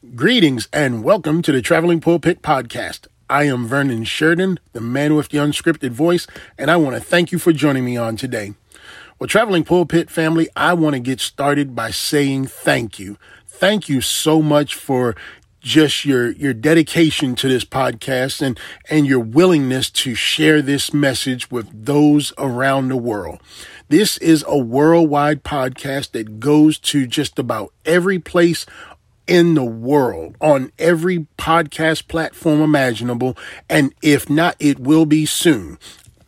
Greetings and welcome to the Traveling Pulpit Podcast. I am Vernon Sheridan, the man with the unscripted voice, and I want to thank you for joining me on today. Well, Traveling Pulpit family, I want to get started by saying thank you. Thank you so much for just your your dedication to this podcast and and your willingness to share this message with those around the world. This is a worldwide podcast that goes to just about every place in the world on every podcast platform imaginable. And if not, it will be soon.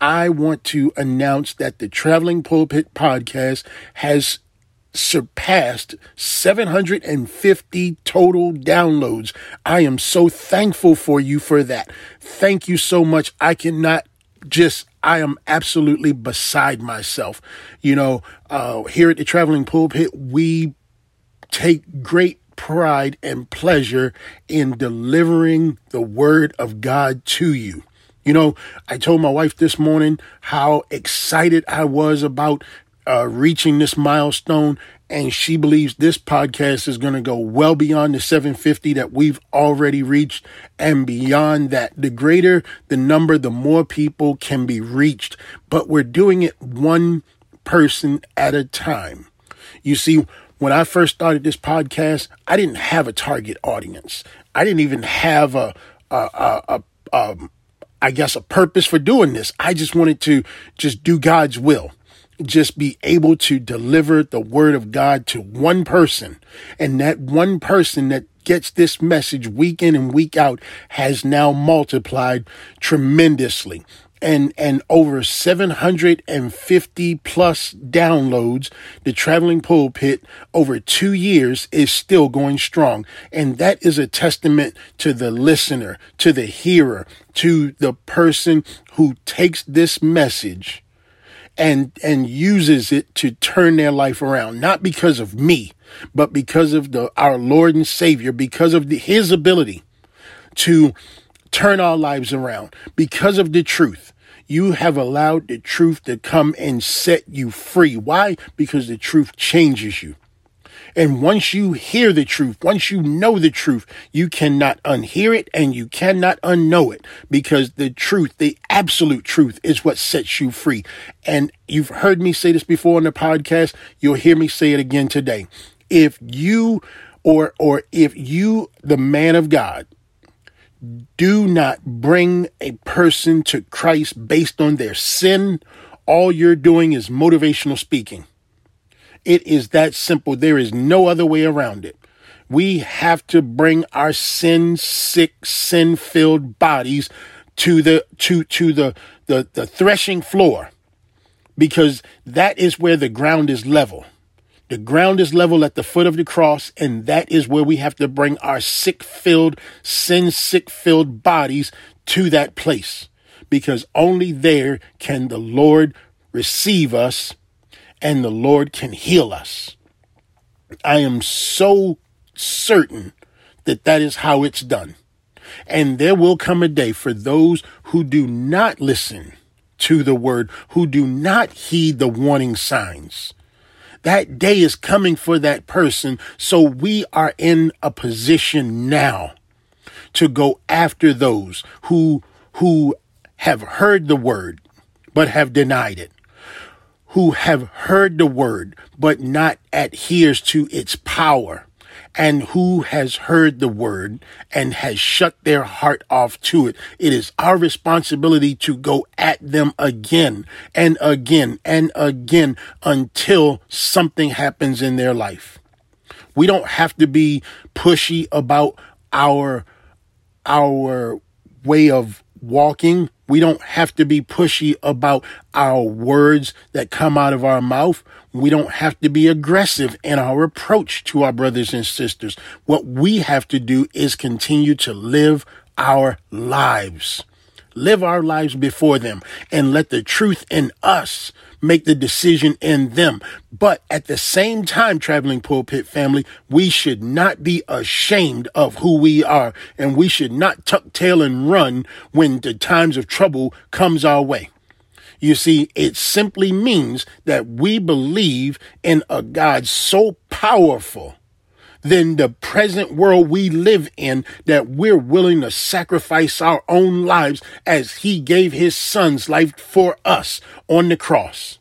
I want to announce that the Traveling Pulpit podcast has surpassed 750 total downloads. I am so thankful for you for that. Thank you so much. I cannot just I am absolutely beside myself. You know, uh, here at the Traveling Pulpit, we take great pride and pleasure in delivering the word of God to you. You know, I told my wife this morning how excited I was about uh, reaching this milestone, and she believes this podcast is going to go well beyond the 750 that we've already reached and beyond that. The greater the number, the more people can be reached, but we're doing it one person at a time. You see, when I first started this podcast, I didn't have a target audience. I didn't even have a, um, I guess, a purpose for doing this. I just wanted to just do God's will, just be able to deliver the word of God to one person. And that one person that gets this message week in and week out has now multiplied tremendously and and over 750 plus downloads the traveling pulpit over 2 years is still going strong and that is a testament to the listener to the hearer to the person who takes this message and and uses it to turn their life around not because of me but because of the our Lord and Savior because of the, his ability to turn our lives around because of the truth. You have allowed the truth to come and set you free. Why? Because the truth changes you. And once you hear the truth, once you know the truth, you cannot unhear it and you cannot unknow it because the truth, the absolute truth is what sets you free. And you've heard me say this before in the podcast. You'll hear me say it again today. If you or, or if you, the man of God, do not bring a person to Christ based on their sin. All you're doing is motivational speaking. It is that simple. There is no other way around it. We have to bring our sin sick, sin filled bodies to the to to the, the the threshing floor because that is where the ground is level. The ground is level at the foot of the cross, and that is where we have to bring our sick filled, sin sick filled bodies to that place. Because only there can the Lord receive us and the Lord can heal us. I am so certain that that is how it's done. And there will come a day for those who do not listen to the word, who do not heed the warning signs that day is coming for that person. So we are in a position now to go after those who, who have heard the word, but have denied it. Who have heard the word, but not adheres to its power and who has heard the word and has shut their heart off to it. It is our responsibility to go at them again and again and again until something happens in their life. We don't have to be pushy about our, our way of walking. We don't have to be pushy about our words that come out of our mouth. We don't have to be aggressive in our approach to our brothers and sisters. What we have to do is continue to live our lives. Live our lives before them and let the truth in us make the decision in them. But at the same time, traveling pulpit family, we should not be ashamed of who we are and we should not tuck tail and run when the times of trouble comes our way. You see, it simply means that we believe in a God so powerful than the present world we live in that we're willing to sacrifice our own lives as he gave his son's life for us on the cross.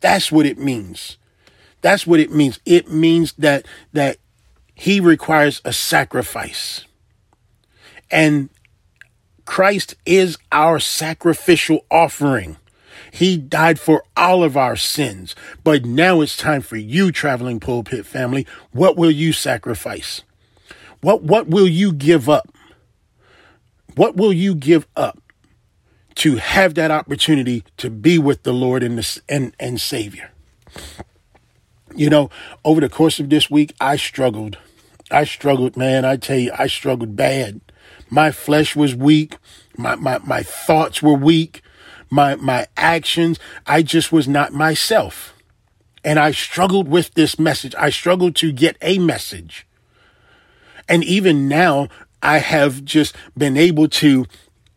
That's what it means. That's what it means. It means that that he requires a sacrifice. And Christ is our sacrificial offering. He died for all of our sins. But now it's time for you, traveling pulpit family. What will you sacrifice? What, what will you give up? What will you give up to have that opportunity to be with the Lord and, the, and, and Savior? You know, over the course of this week, I struggled. I struggled, man. I tell you, I struggled bad. My flesh was weak. My, my, my thoughts were weak. My, my actions, I just was not myself. And I struggled with this message. I struggled to get a message. And even now, I have just been able to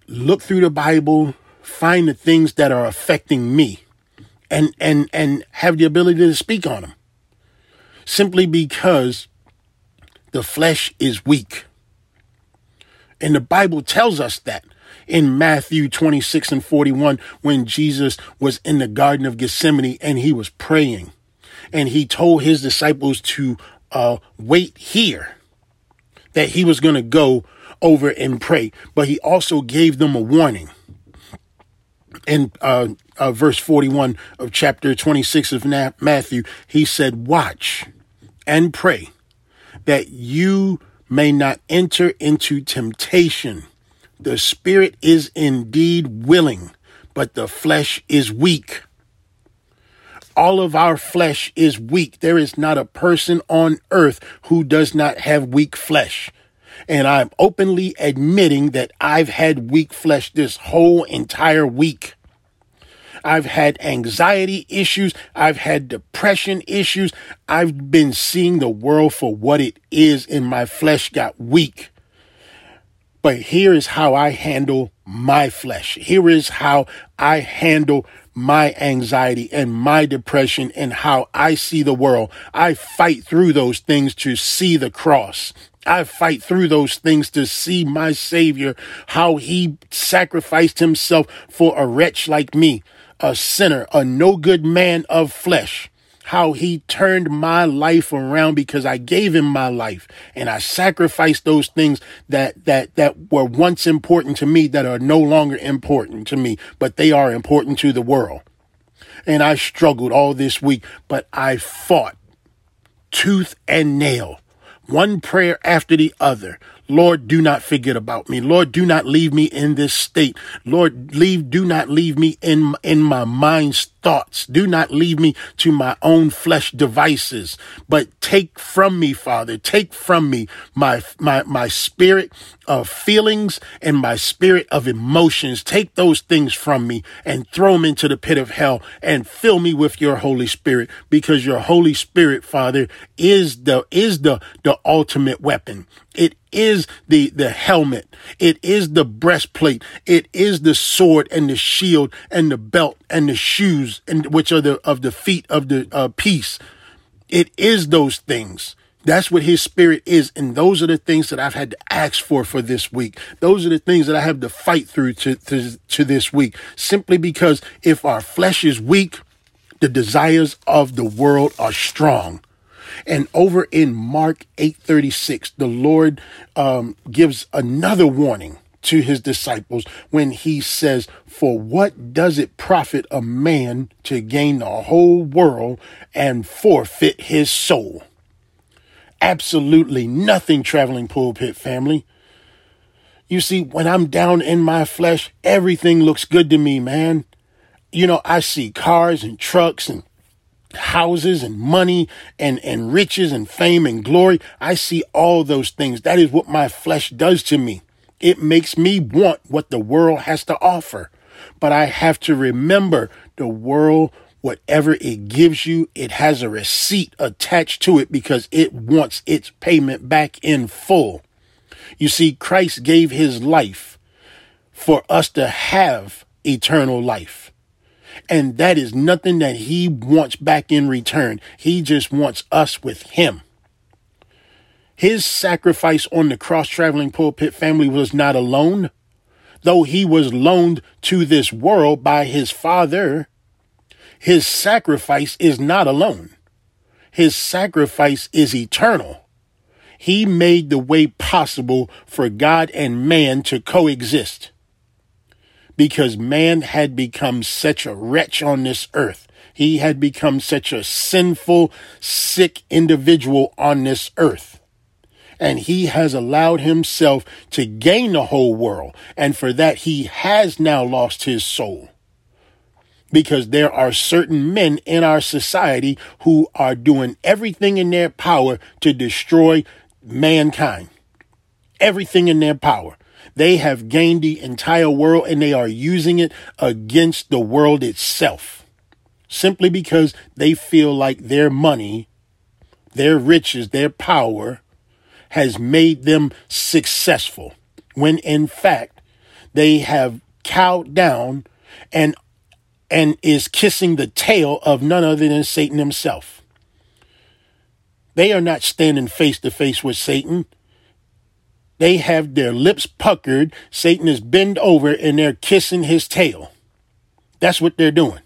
look through the Bible, find the things that are affecting me and, and, and have the ability to speak on them simply because the flesh is weak. And the Bible tells us that in Matthew 26 and 41 when Jesus was in the Garden of Gethsemane and he was praying. And he told his disciples to uh, wait here, that he was going to go over and pray. But he also gave them a warning. In uh, uh, verse 41 of chapter 26 of Matthew, he said, Watch and pray that you may not enter into temptation. The spirit is indeed willing, but the flesh is weak. All of our flesh is weak. There is not a person on earth who does not have weak flesh. And I'm openly admitting that I've had weak flesh this whole entire week. I've had anxiety issues. I've had depression issues. I've been seeing the world for what it is, and my flesh got weak. But here is how I handle my flesh. Here is how I handle my anxiety and my depression and how I see the world. I fight through those things to see the cross. I fight through those things to see my Savior, how he sacrificed himself for a wretch like me a sinner, a no good man of flesh, how he turned my life around because I gave him my life and I sacrificed those things that, that, that were once important to me that are no longer important to me, but they are important to the world. And I struggled all this week, but I fought tooth and nail, one prayer after the other, Lord, do not forget about me. Lord, do not leave me in this state. Lord, leave, do not leave me in, in my mind's thoughts. Do not leave me to my own flesh devices, but take from me, Father, take from me my, my, my spirit of feelings and my spirit of emotions. Take those things from me and throw them into the pit of hell and fill me with your Holy Spirit because your Holy Spirit, Father, is the, is the, the ultimate weapon. It is the, the helmet. It is the breastplate. It is the sword and the shield and the belt and the shoes and which are the, of the feet of the uh, peace. It is those things. That's what his spirit is. And those are the things that I've had to ask for for this week. Those are the things that I have to fight through to, to, to this week. Simply because if our flesh is weak, the desires of the world are strong. And over in Mark 8:36, the Lord um, gives another warning to his disciples when he says, For what does it profit a man to gain the whole world and forfeit his soul? Absolutely nothing, traveling pulpit family. You see, when I'm down in my flesh, everything looks good to me, man. You know, I see cars and trucks and houses and money and, and riches and fame and glory. I see all those things. That is what my flesh does to me. It makes me want what the world has to offer. But I have to remember the world, whatever it gives you, it has a receipt attached to it because it wants its payment back in full. You see, Christ gave his life for us to have eternal life. And that is nothing that he wants back in return. He just wants us with him. His sacrifice on the cross traveling pulpit family was not alone, though he was loaned to this world by his father. His sacrifice is not alone. His sacrifice is eternal. He made the way possible for God and man to coexist because man had become such a wretch on this earth. He had become such a sinful, sick individual on this earth. And he has allowed himself to gain the whole world. And for that, he has now lost his soul. Because there are certain men in our society who are doing everything in their power to destroy mankind. Everything in their power. They have gained the entire world and they are using it against the world itself simply because they feel like their money, their riches, their power has made them successful when in fact they have cowed down and and is kissing the tail of none other than Satan himself. They are not standing face to face with Satan. They have their lips puckered. Satan is bent over and they're kissing his tail. That's what they're doing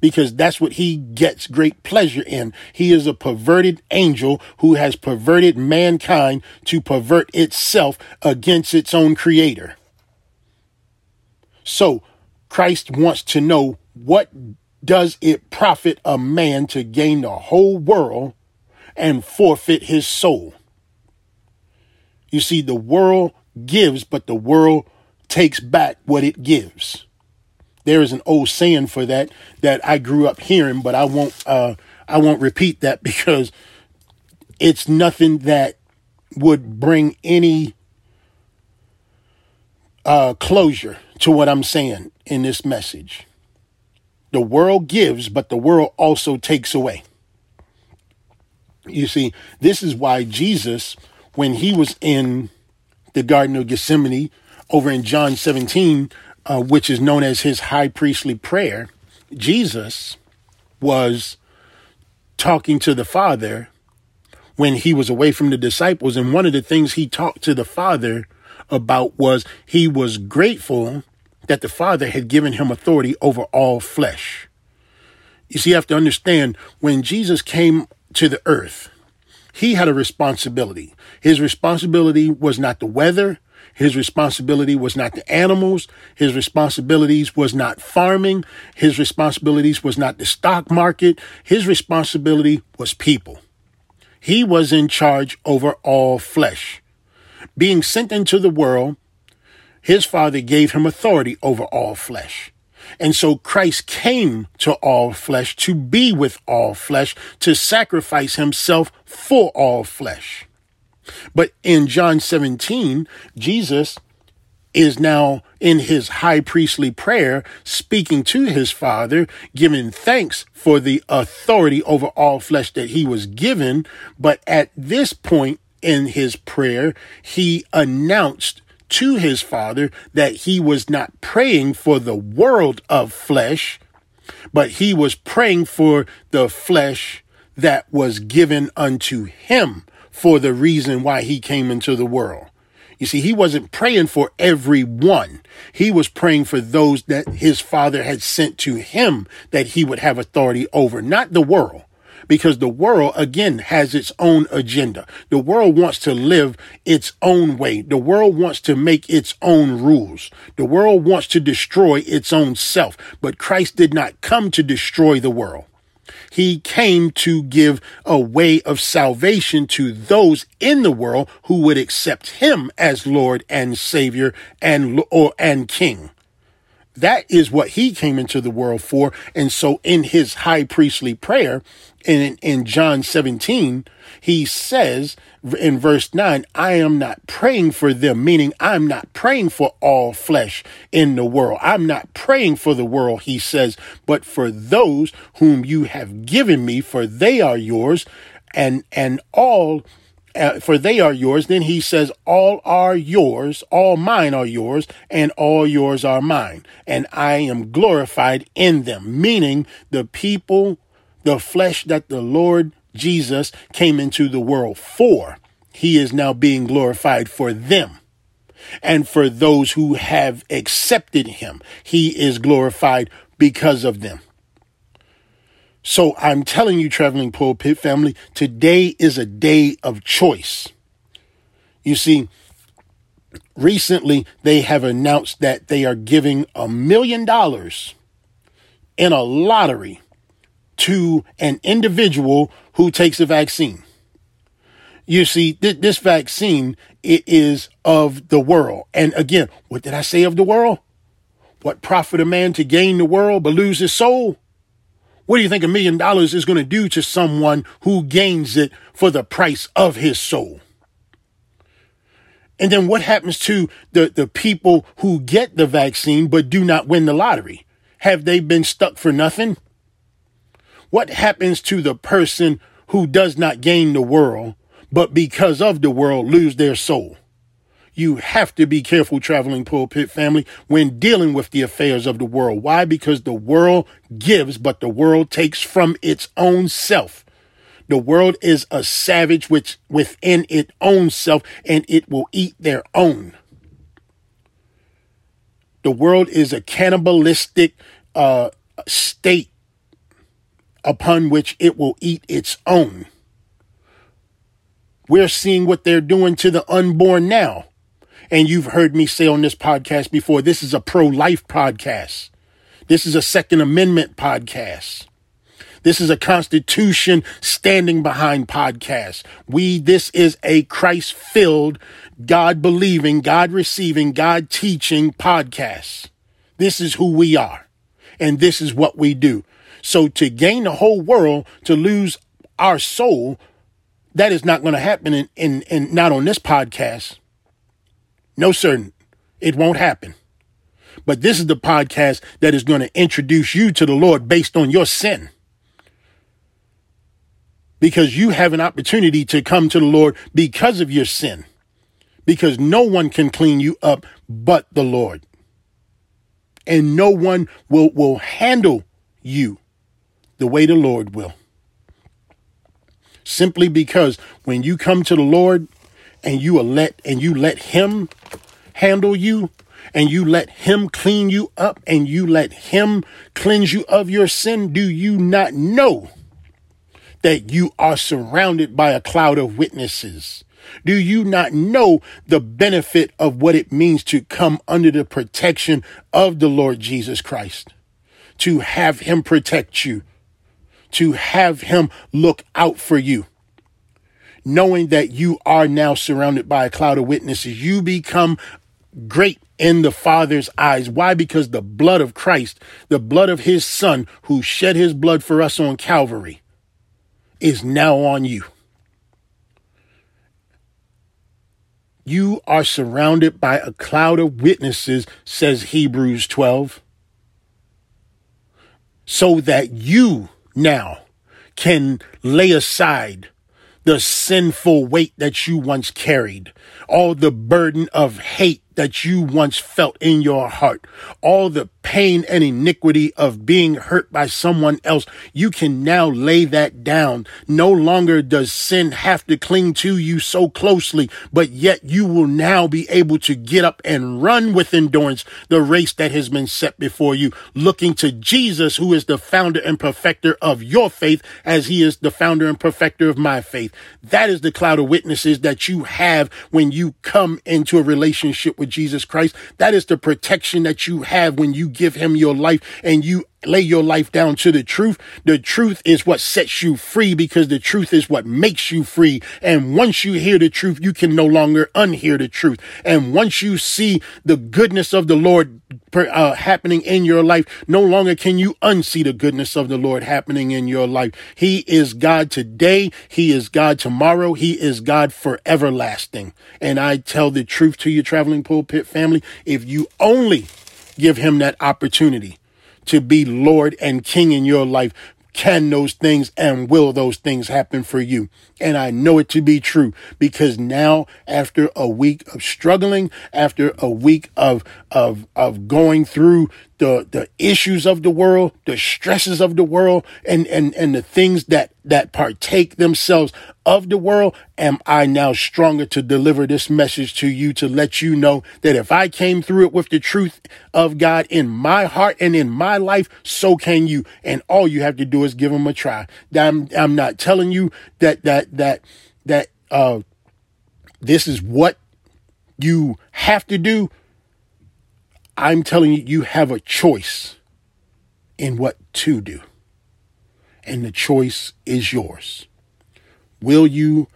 because that's what he gets great pleasure in. He is a perverted angel who has perverted mankind to pervert itself against its own creator. So Christ wants to know what does it profit a man to gain the whole world and forfeit his soul? You see, the world gives, but the world takes back what it gives. There is an old saying for that that I grew up hearing, but I won't uh, I won't repeat that because it's nothing that would bring any uh, closure to what I'm saying in this message. The world gives, but the world also takes away. You see, this is why Jesus when he was in the Garden of Gethsemane over in John 17, uh, which is known as his high priestly prayer, Jesus was talking to the Father when he was away from the disciples. And one of the things he talked to the Father about was he was grateful that the Father had given him authority over all flesh. You see, you have to understand when Jesus came to the earth, he had a responsibility. His responsibility was not the weather. His responsibility was not the animals. His responsibilities was not farming. His responsibilities was not the stock market. His responsibility was people. He was in charge over all flesh. Being sent into the world, his father gave him authority over all flesh. And so Christ came to all flesh to be with all flesh, to sacrifice himself for all flesh. But in John 17, Jesus is now in his high priestly prayer speaking to his father, giving thanks for the authority over all flesh that he was given. But at this point in his prayer, he announced to his father that he was not praying for the world of flesh, but he was praying for the flesh that was given unto him for the reason why he came into the world. You see, he wasn't praying for everyone. He was praying for those that his father had sent to him that he would have authority over, not the world because the world again has its own agenda. The world wants to live its own way. The world wants to make its own rules. The world wants to destroy its own self, but Christ did not come to destroy the world. He came to give a way of salvation to those in the world who would accept him as Lord and Savior and or and King. That is what he came into the world for. And so in his high priestly prayer in, in John 17, he says in verse 9, I am not praying for them, meaning I'm not praying for all flesh in the world. I'm not praying for the world, he says, but for those whom you have given me, for they are yours, and, and all uh, for they are yours. Then he says, All are yours, all mine are yours, and all yours are mine. And I am glorified in them, meaning the people, the flesh that the Lord Jesus came into the world for. he is now being glorified for them. And for those who have accepted him, he is glorified because of them. So I'm telling you, traveling pulpit family, today is a day of choice. You see, recently they have announced that they are giving a million dollars in a lottery to an individual who takes a vaccine. You see, th- this vaccine it is of the world. And again, what did I say of the world? What profit a man to gain the world but lose his soul? What do you think a million dollars is going to do to someone who gains it for the price of his soul? And then what happens to the, the people who get the vaccine but do not win the lottery? Have they been stuck for nothing? What happens to the person who does not gain the world, but because of the world lose their soul? You have to be careful traveling pulpit family when dealing with the affairs of the world. Why? Because the world gives, but the world takes from its own self. The world is a savage which within its own self and it will eat their own. The world is a cannibalistic uh, state upon which it will eat its own. We're seeing what they're doing to the unborn now. And you've heard me say on this podcast before, this is a pro life podcast. This is a Second Amendment podcast. This is a Constitution standing behind podcast. We, this is a Christ filled, God believing, God receiving, God teaching podcast. This is who we are. And this is what we do. So to gain the whole world, to lose our soul, that is not going to happen in, in, in not on this podcast. No, sir, it won't happen. But this is the podcast that is going to introduce you to the Lord based on your sin. Because you have an opportunity to come to the Lord because of your sin. Because no one can clean you up but the Lord. And no one will, will handle you the way the Lord will. Simply because when you come to the Lord, and you let and you let him handle you and you let him clean you up and you let him cleanse you of your sin, do you not know that you are surrounded by a cloud of witnesses? Do you not know the benefit of what it means to come under the protection of the Lord Jesus Christ? To have him protect you, to have him look out for you knowing that you are now surrounded by a cloud of witnesses. You become great in the Father's eyes. Why? Because the blood of Christ, the blood of his Son, who shed his blood for us on Calvary, is now on you. You are surrounded by a cloud of witnesses, says Hebrews 12, so that you now can lay aside the sinful weight that you once carried, all the burden of hate that you once felt in your heart, all the pain and iniquity of being hurt by someone else, you can now lay that down. No longer does sin have to cling to you so closely, but yet you will now be able to get up and run with endurance the race that has been set before you, looking to Jesus, who is the founder and perfecter of your faith, as he is the founder and perfecter of my faith. That is the cloud of witnesses that you have when you come into a relationship with Jesus Christ. That is the protection that you have when you give him your life and you lay your life down to the truth. The truth is what sets you free because the truth is what makes you free. And once you hear the truth, you can no longer unhear the truth. And once you see the goodness of the Lord uh, happening in your life, no longer can you unsee the goodness of the Lord happening in your life. He is God today. He is God tomorrow. He is God for everlasting. And I tell the truth to you, traveling pulpit family, if you only give him that opportunity, to be Lord and King in your life, can those things and will those things happen for you? And I know it to be true because now after a week of struggling, after a week of, of, of going through the the issues of the world, the stresses of the world, and and and the things that that partake themselves of the world, am I now stronger to deliver this message to you to let you know that if I came through it with the truth of God in my heart and in my life, so can you. And all you have to do is give them a try. I'm I'm not telling you that that that that uh this is what you have to do I'm telling you, you have a choice in what to do. And the choice is yours. Will you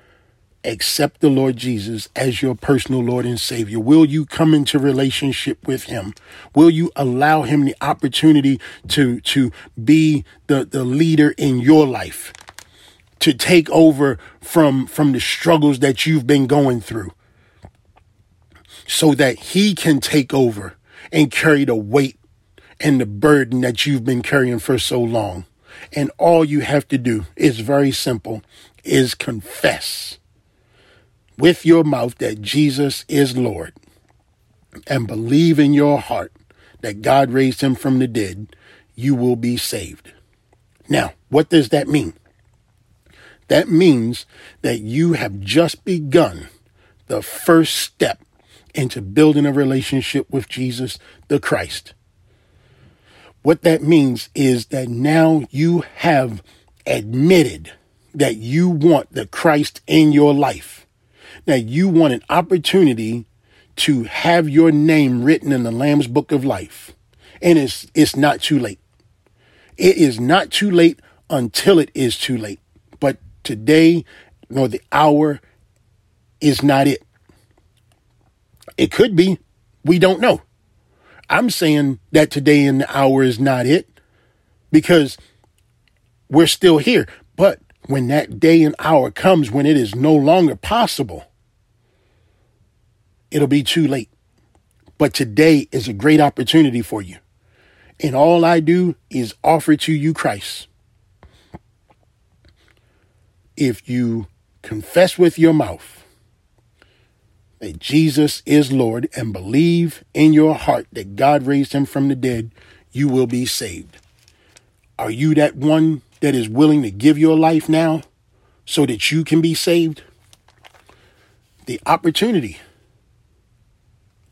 accept the Lord Jesus as your personal Lord and Savior? Will you come into relationship with Him? Will you allow Him the opportunity to, to be the, the leader in your life? To take over from, from the struggles that you've been going through so that He can take over and carry the weight and the burden that you've been carrying for so long. And all you have to do is very simple is confess with your mouth that Jesus is Lord and believe in your heart that God raised him from the dead, you will be saved. Now, what does that mean? That means that you have just begun the first step into building a relationship with Jesus the Christ. What that means is that now you have admitted that you want the Christ in your life. That you want an opportunity to have your name written in the Lamb's book of life. And it's it's not too late. It is not too late until it is too late. But today nor the hour is not it. It could be. We don't know. I'm saying that today and the hour is not it because we're still here. But when that day and hour comes when it is no longer possible, it'll be too late. But today is a great opportunity for you. And all I do is offer to you Christ. If you confess with your mouth that Jesus is Lord and believe in your heart that God raised him from the dead, you will be saved. Are you that one that is willing to give your life now so that you can be saved? The opportunity,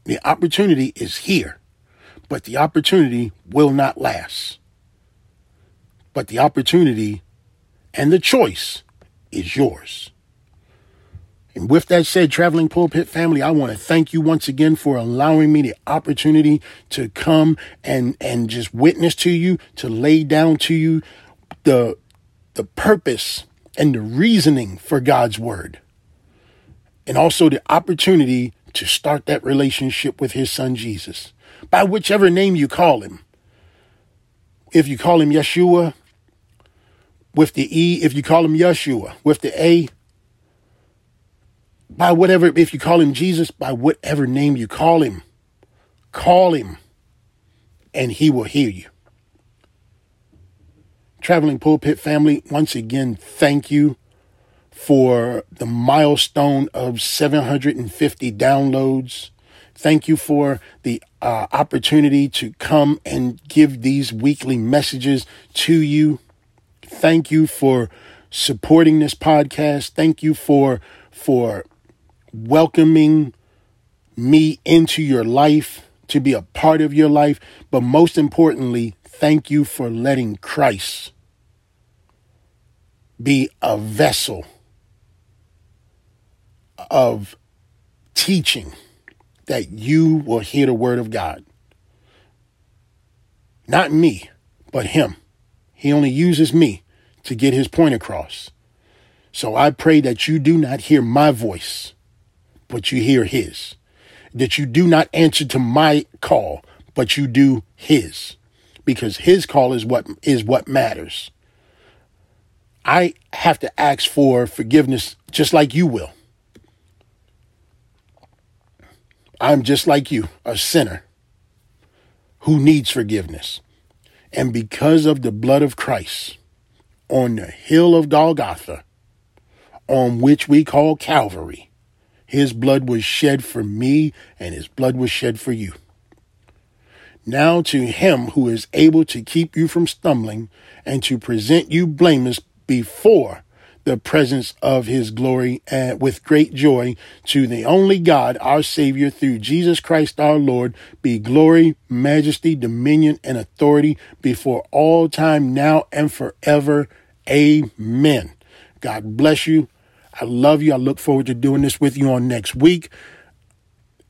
the opportunity is here, but the opportunity will not last. But the opportunity and the choice is yours. And with that said, traveling pulpit family, I want to thank you once again for allowing me the opportunity to come and and just witness to you, to lay down to you the the purpose and the reasoning for God's word. And also the opportunity to start that relationship with his son Jesus. By whichever name you call him. If you call him Yeshua with the E, if you call him Yeshua with the A, by whatever, if you call him Jesus, by whatever name you call him, call him and he will hear you. Traveling Pulpit family, once again, thank you for the milestone of 750 downloads. Thank you for the uh, opportunity to come and give these weekly messages to you. Thank you for supporting this podcast. Thank you for for welcoming me into your life to be a part of your life. But most importantly, thank you for letting Christ be a vessel of teaching that you will hear the word of God. Not me, but him. He only uses me to get his point across. So I pray that you do not hear my voice but you hear his. That you do not answer to my call, but you do his. Because his call is what is what matters. I have to ask for forgiveness just like you will. I'm just like you, a sinner who needs forgiveness. And because of the blood of Christ on the hill of Golgotha, on which we call Calvary, his blood was shed for me, and his blood was shed for you. Now to him who is able to keep you from stumbling and to present you blameless before the presence of his glory and with great joy to the only God, our Savior, through Jesus Christ our Lord, be glory, majesty, dominion, and authority before all time, now and forever. Amen. God bless you. I love you. I look forward to doing this with you on next week.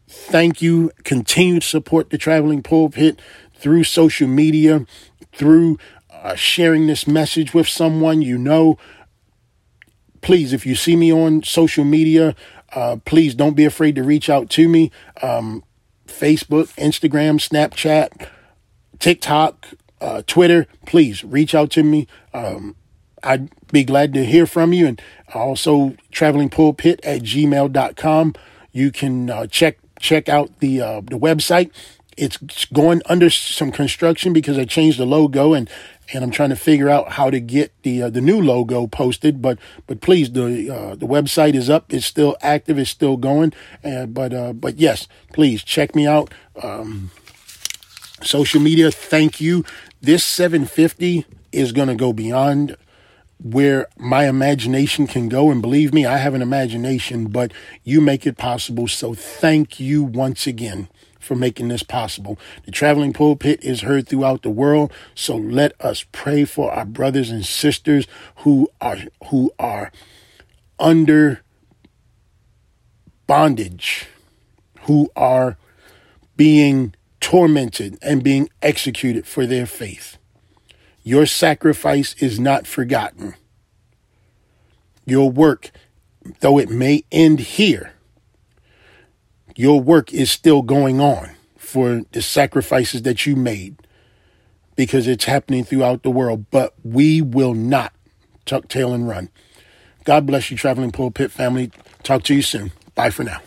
Thank you. Continue to support the traveling pulpit through social media, through uh, sharing this message with someone you know. Please, if you see me on social media, uh, please don't be afraid to reach out to me. Um, Facebook, Instagram, Snapchat, TikTok, uh, Twitter, please reach out to me. Um, I'd be glad to hear from you. And also, travelingpulpit at gmail.com. You can uh, check check out the uh, the website. It's going under some construction because I changed the logo and and I'm trying to figure out how to get the uh, the new logo posted. But but please, the uh, the website is up. It's still active. It's still going. Uh, but uh, but yes, please check me out. Um, social media. Thank you. This 750 is going to go beyond where my imagination can go. And believe me, I have an imagination, but you make it possible. So thank you once again for making this possible. The traveling pulpit is heard throughout the world. So let us pray for our brothers and sisters who are, who are under bondage, who are being tormented and being executed for their faith. Your sacrifice is not forgotten. Your work, though it may end here, your work is still going on for the sacrifices that you made because it's happening throughout the world. But we will not tuck tail and run. God bless you, traveling pulpit family. Talk to you soon. Bye for now.